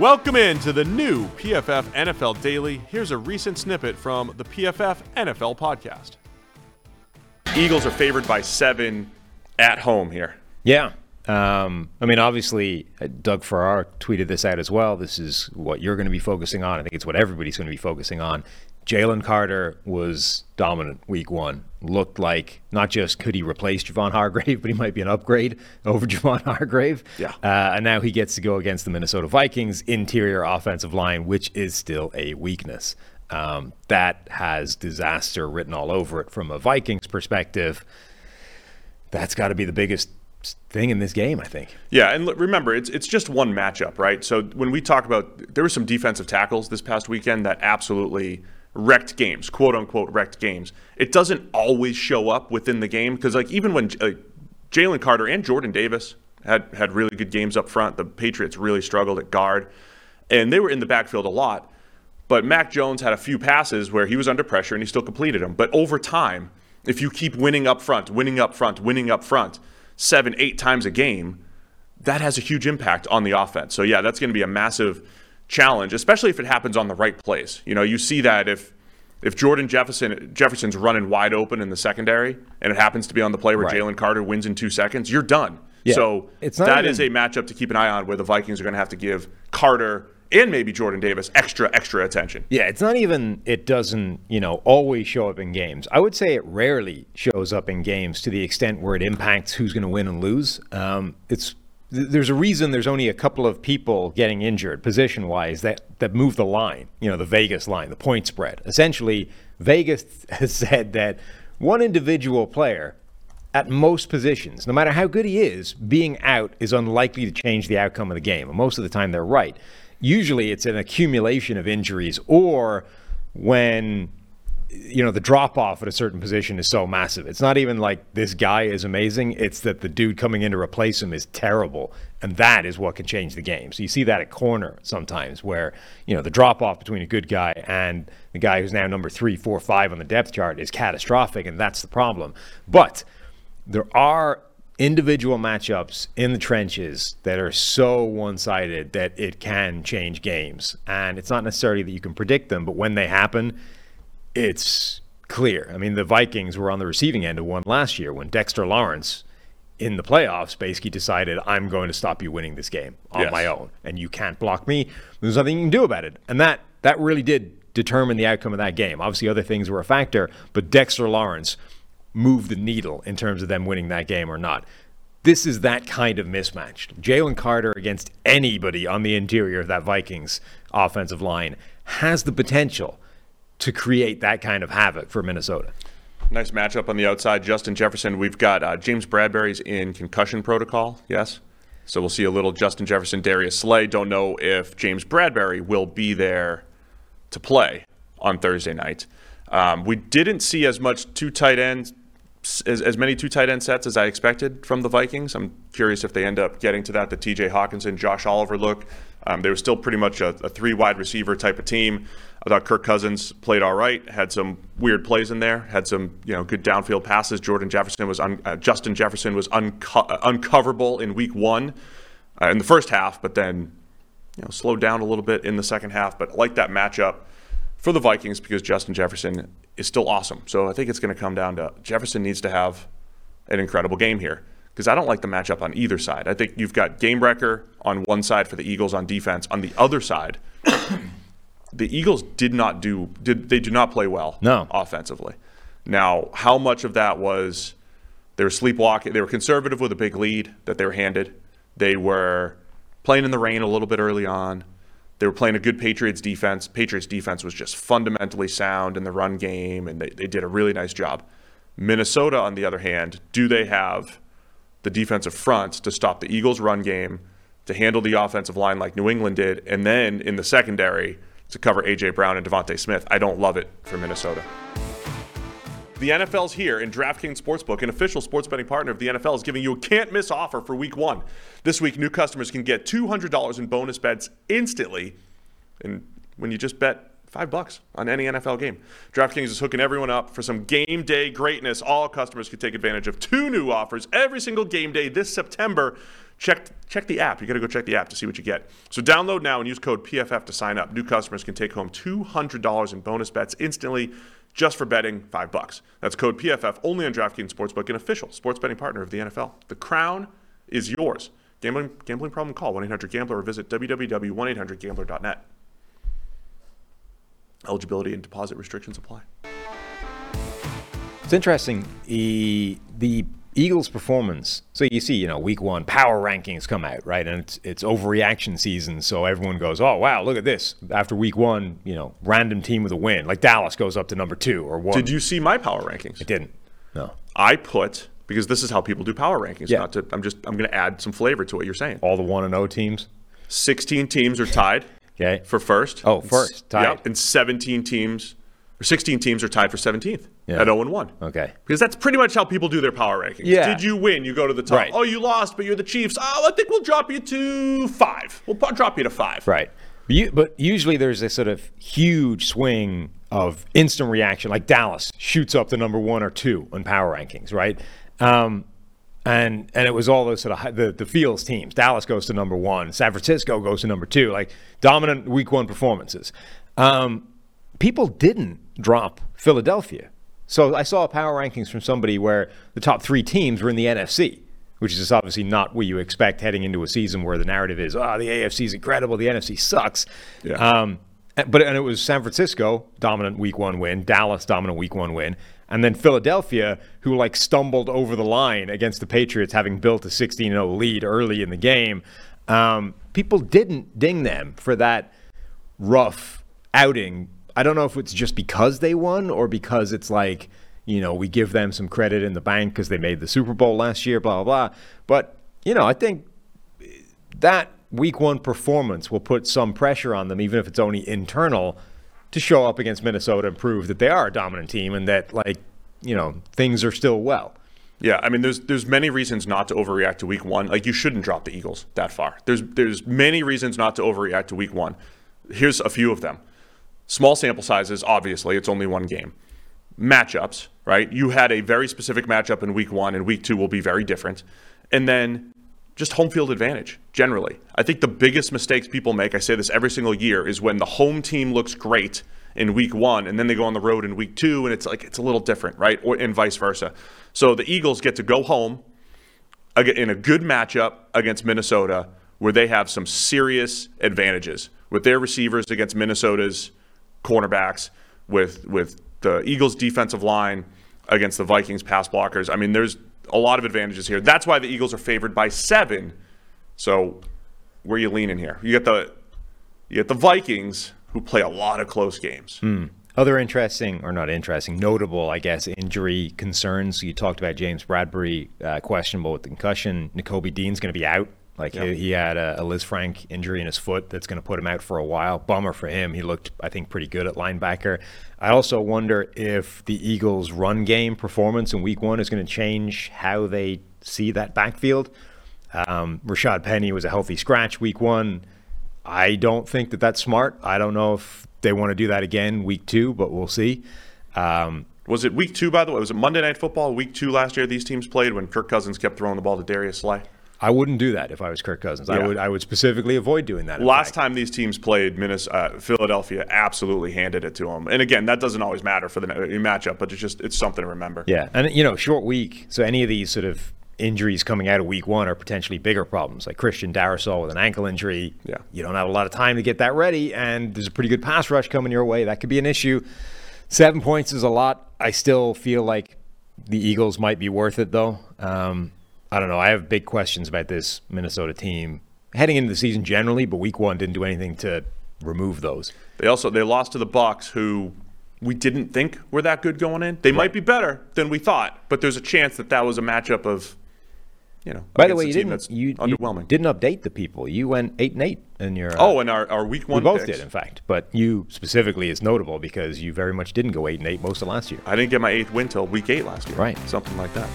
Welcome in to the new PFF NFL Daily. Here's a recent snippet from the PFF NFL podcast. Eagles are favored by seven at home here. Yeah. Um, I mean, obviously, uh, Doug Farrar tweeted this out as well. This is what you're going to be focusing on. I think it's what everybody's going to be focusing on. Jalen Carter was dominant week one. Looked like not just could he replace Javon Hargrave, but he might be an upgrade over Javon Hargrave. Yeah. Uh, and now he gets to go against the Minnesota Vikings interior offensive line, which is still a weakness. Um, that has disaster written all over it from a Vikings perspective. That's got to be the biggest thing in this game, I think. Yeah, and remember, it's it's just one matchup, right? So when we talk about, there were some defensive tackles this past weekend that absolutely wrecked games, quote unquote wrecked games. It doesn't always show up within the game because like even when uh, Jalen Carter and Jordan Davis had had really good games up front, the Patriots really struggled at guard, and they were in the backfield a lot. But Mac Jones had a few passes where he was under pressure and he still completed them. But over time, if you keep winning up front, winning up front, winning up front, seven, eight times a game, that has a huge impact on the offense. So yeah, that's going to be a massive challenge, especially if it happens on the right plays. You know, you see that if if Jordan Jefferson Jefferson's running wide open in the secondary and it happens to be on the play where right. Jalen Carter wins in two seconds, you're done. Yeah. So It's that not is a matchup to keep an eye on where the Vikings are going to have to give Carter and maybe Jordan Davis extra extra attention. Yeah, it's not even it doesn't, you know, always show up in games. I would say it rarely shows up in games to the extent where it impacts who's going to win and lose. Um, it's th- there's a reason there's only a couple of people getting injured position wise that that move the line, you know, the Vegas line, the point spread. Essentially, Vegas has said that one individual player at most positions, no matter how good he is, being out is unlikely to change the outcome of the game. And most of the time, they're right. Usually, it's an accumulation of injuries or when you know the drop off at a certain position is so massive. It's not even like this guy is amazing. It's that the dude coming in to replace him is terrible, and that is what can change the game. So you see that at corner sometimes, where you know the drop off between a good guy and the guy who's now number three, four, five on the depth chart is catastrophic, and that's the problem. But there are individual matchups in the trenches that are so one-sided that it can change games and it's not necessarily that you can predict them but when they happen it's clear i mean the vikings were on the receiving end of one last year when dexter lawrence in the playoffs basically decided i'm going to stop you winning this game on Yes. my own and you can't block me there's nothing you can do about it and that that really did determine the outcome of that game obviously other things were a factor but dexter lawrence moved the needle in terms of them winning that game or not. This is that kind of mismatch. Jalen Carter against anybody on the interior of that Vikings offensive line has the potential to create that kind of havoc for Minnesota. Nice matchup on the outside. Justin Jefferson. We've got uh, James Bradberry's in concussion protocol. Yes. So we'll see a little Justin Jefferson, Darius Slay. Don't know if James Bradberry will be there to play on Thursday night. Um, we didn't see as much two tight ends, as, as many two tight end sets as I expected from the Vikings. I'm curious if they end up getting to that. The T.J. Hockenson, Josh Oliver look. Um, they were still pretty much a, a three wide receiver type of team. I thought Kirk Cousins played all right. Had some weird plays in there. Had some you know good downfield passes. Jordan Jefferson was un, uh, Justin Jefferson was unco- uh, uncoverable in week one, uh, in the first half, but then you know slowed down a little bit in the second half. But I like that matchup for the Vikings because Justin Jefferson is still awesome. So I think it's going to come down to Jefferson needs to have an incredible game here because I don't like the matchup on either side. I think you've got game wrecker on one side for the Eagles on defense. On the other side, the Eagles did not do did they do not play well No. offensively. Now, how much of that was they were sleepwalking, they were conservative with a big lead that they were handed. They were playing in the rain a little bit early on. They were playing a good Patriots defense. Patriots defense was just fundamentally sound in the run game, and they, they did a really nice job. Minnesota, on the other hand, do they have the defensive front to stop the Eagles' run game, to handle the offensive line like New England did, and then in the secondary to cover A.J. Brown and DeVonta Smith? I don't love it for Minnesota. The NFL's here, and DraftKings Sportsbook, an official sports betting partner of the NFL, is giving you a can't miss offer for week one. This week, new customers can get $200 in bonus bets instantly. And when you just bet five bucks on any NFL game, DraftKings is hooking everyone up for some game day greatness. All customers can take advantage of two new offers every single game day this September. check check the app. You got to go check the app to see what you get. So download now and use code PFF to sign up. New customers can take home $200 in bonus bets instantly just for betting 5 bucks. That's code PFF only on DraftKings Sportsbook, an official sports betting partner of the NFL. The crown is yours. Gambling gambling problem call 1-800-GAMBLER or visit www.1800gambler.net. Eligibility and deposit restrictions apply. It's interesting. The, the Eagles' performance. So you see, you know, week one power rankings come out, right? And it's it's overreaction season, so everyone goes, "Oh wow, look at this!" After week one, you know, random team with a win, like Dallas goes up to number two or one. Did you see my power rankings? I didn't. No. I put because this is how people do power rankings. Yeah. Not to, I'm just I'm going to add some flavor to what you're saying. All the one and O teams. 16 teams are tied Okay. for first. Oh, first, tied. Yep, and 17 teams or 16 teams are tied for 17th Yeah. at 0 and 1. Okay. Because that's pretty much how people do their power rankings. Yeah. Did you win? You go to the top. Right. Oh, you lost, but you're the Chiefs. Oh, I think we'll drop you to five. We'll drop you to five. Right. But, you, but usually there's this sort of huge swing of instant reaction, like Dallas shoots up to number one or two on power rankings, right? Um, and and it was all those sort of the the Fields teams. Dallas goes to number one, San Francisco goes to number two, like dominant week one performances. Um, people didn't drop Philadelphia. So I saw power rankings from somebody where the top three teams were in the NFC, which is obviously not what you expect heading into a season where the narrative is, oh, the AFC is incredible, the NFC sucks. Yeah. Um, but and it was San Francisco dominant week one win, Dallas dominant week one win, and then Philadelphia who like stumbled over the line against the Patriots, having built a 16-0 lead early in the game. Um, people didn't ding them for that rough outing. I don't know if it's just because they won or because it's like, you know, we give them some credit in the bank because they made the Super Bowl last year, blah, blah, blah. But, you know, I think that week one performance will put some pressure on them, even if it's only internal, to show up against Minnesota and prove that they are a dominant team and that, like, you know, things are still well. Yeah, I mean, there's there's many reasons not to overreact to week one. Like you shouldn't drop the Eagles that far. There's there's many reasons not to overreact to week one. Here's a few of them. Small sample sizes, obviously, it's only one game. Matchups, right? You had a very specific matchup in week one, and week two will be very different. And then just home field advantage generally. I think the biggest mistakes people make, I say this every single year, is when the home team looks great in week one and then they go on the road in week two and it's like it's a little different, right? Or and vice versa. So the Eagles get to go home in a good matchup against Minnesota where they have some serious advantages with their receivers against Minnesota's cornerbacks, with with the Eagles defensive line against the Vikings pass blockers. I mean, there's a lot of advantages here. That's why the Eagles are favored by seven. So where you leaning here? You get the you get the Vikings who play a lot of close games. Other interesting, or not interesting, notable, I guess, injury concerns. You talked about James Bradberry, uh, questionable with the concussion. Nakobe Dean's going to be out. Like he, he had a, a Lisfranc injury in his foot that's going to put him out for a while. Bummer for him. He looked, I think, pretty good at linebacker. I also wonder if the Eagles' run game performance in Week One is going to change how they see that backfield. Um, Rashad Penny was a healthy scratch Week One. I don't think that that's smart. I don't know if they want to do that again week two, but we'll see. Um, Was it week two, by the way? Was it Monday Night Football, week two last year these teams played when Kirk Cousins kept throwing the ball to Darius Slay? I wouldn't do that if I was Kirk Cousins. I would. I would specifically avoid doing that. Last fact. time these teams played, Minnesota, uh, Philadelphia absolutely handed it to them. And again, that doesn't always matter for the uh, matchup, but it's just it's something to remember. Yeah, and you know, short week. So any of these sort of injuries coming out of week one are potentially bigger problems. Like Christian Darrisaw with an ankle injury. Yeah. you don't have a lot of time to get that ready, and there's a pretty good pass rush coming your way. That could be an issue. Seven points is a lot. I still feel like the Eagles might be worth it, though. Um, I don't know. I have big questions about this Minnesota team heading into the season generally, but week one didn't do anything to remove those. They also they lost to the Bucks, who we didn't think were that good going in. They might be better than we thought, but there's a chance that that was a matchup of, you know, By the way, you didn't you, you didn't update the people. You went eight and eight in your. uh, oh, and our, our week we both picks. did, in fact. But you specifically is notable because you very much didn't go eight and eight most of last year. I didn't get my eighth win till week eight last year. Right. Something like that.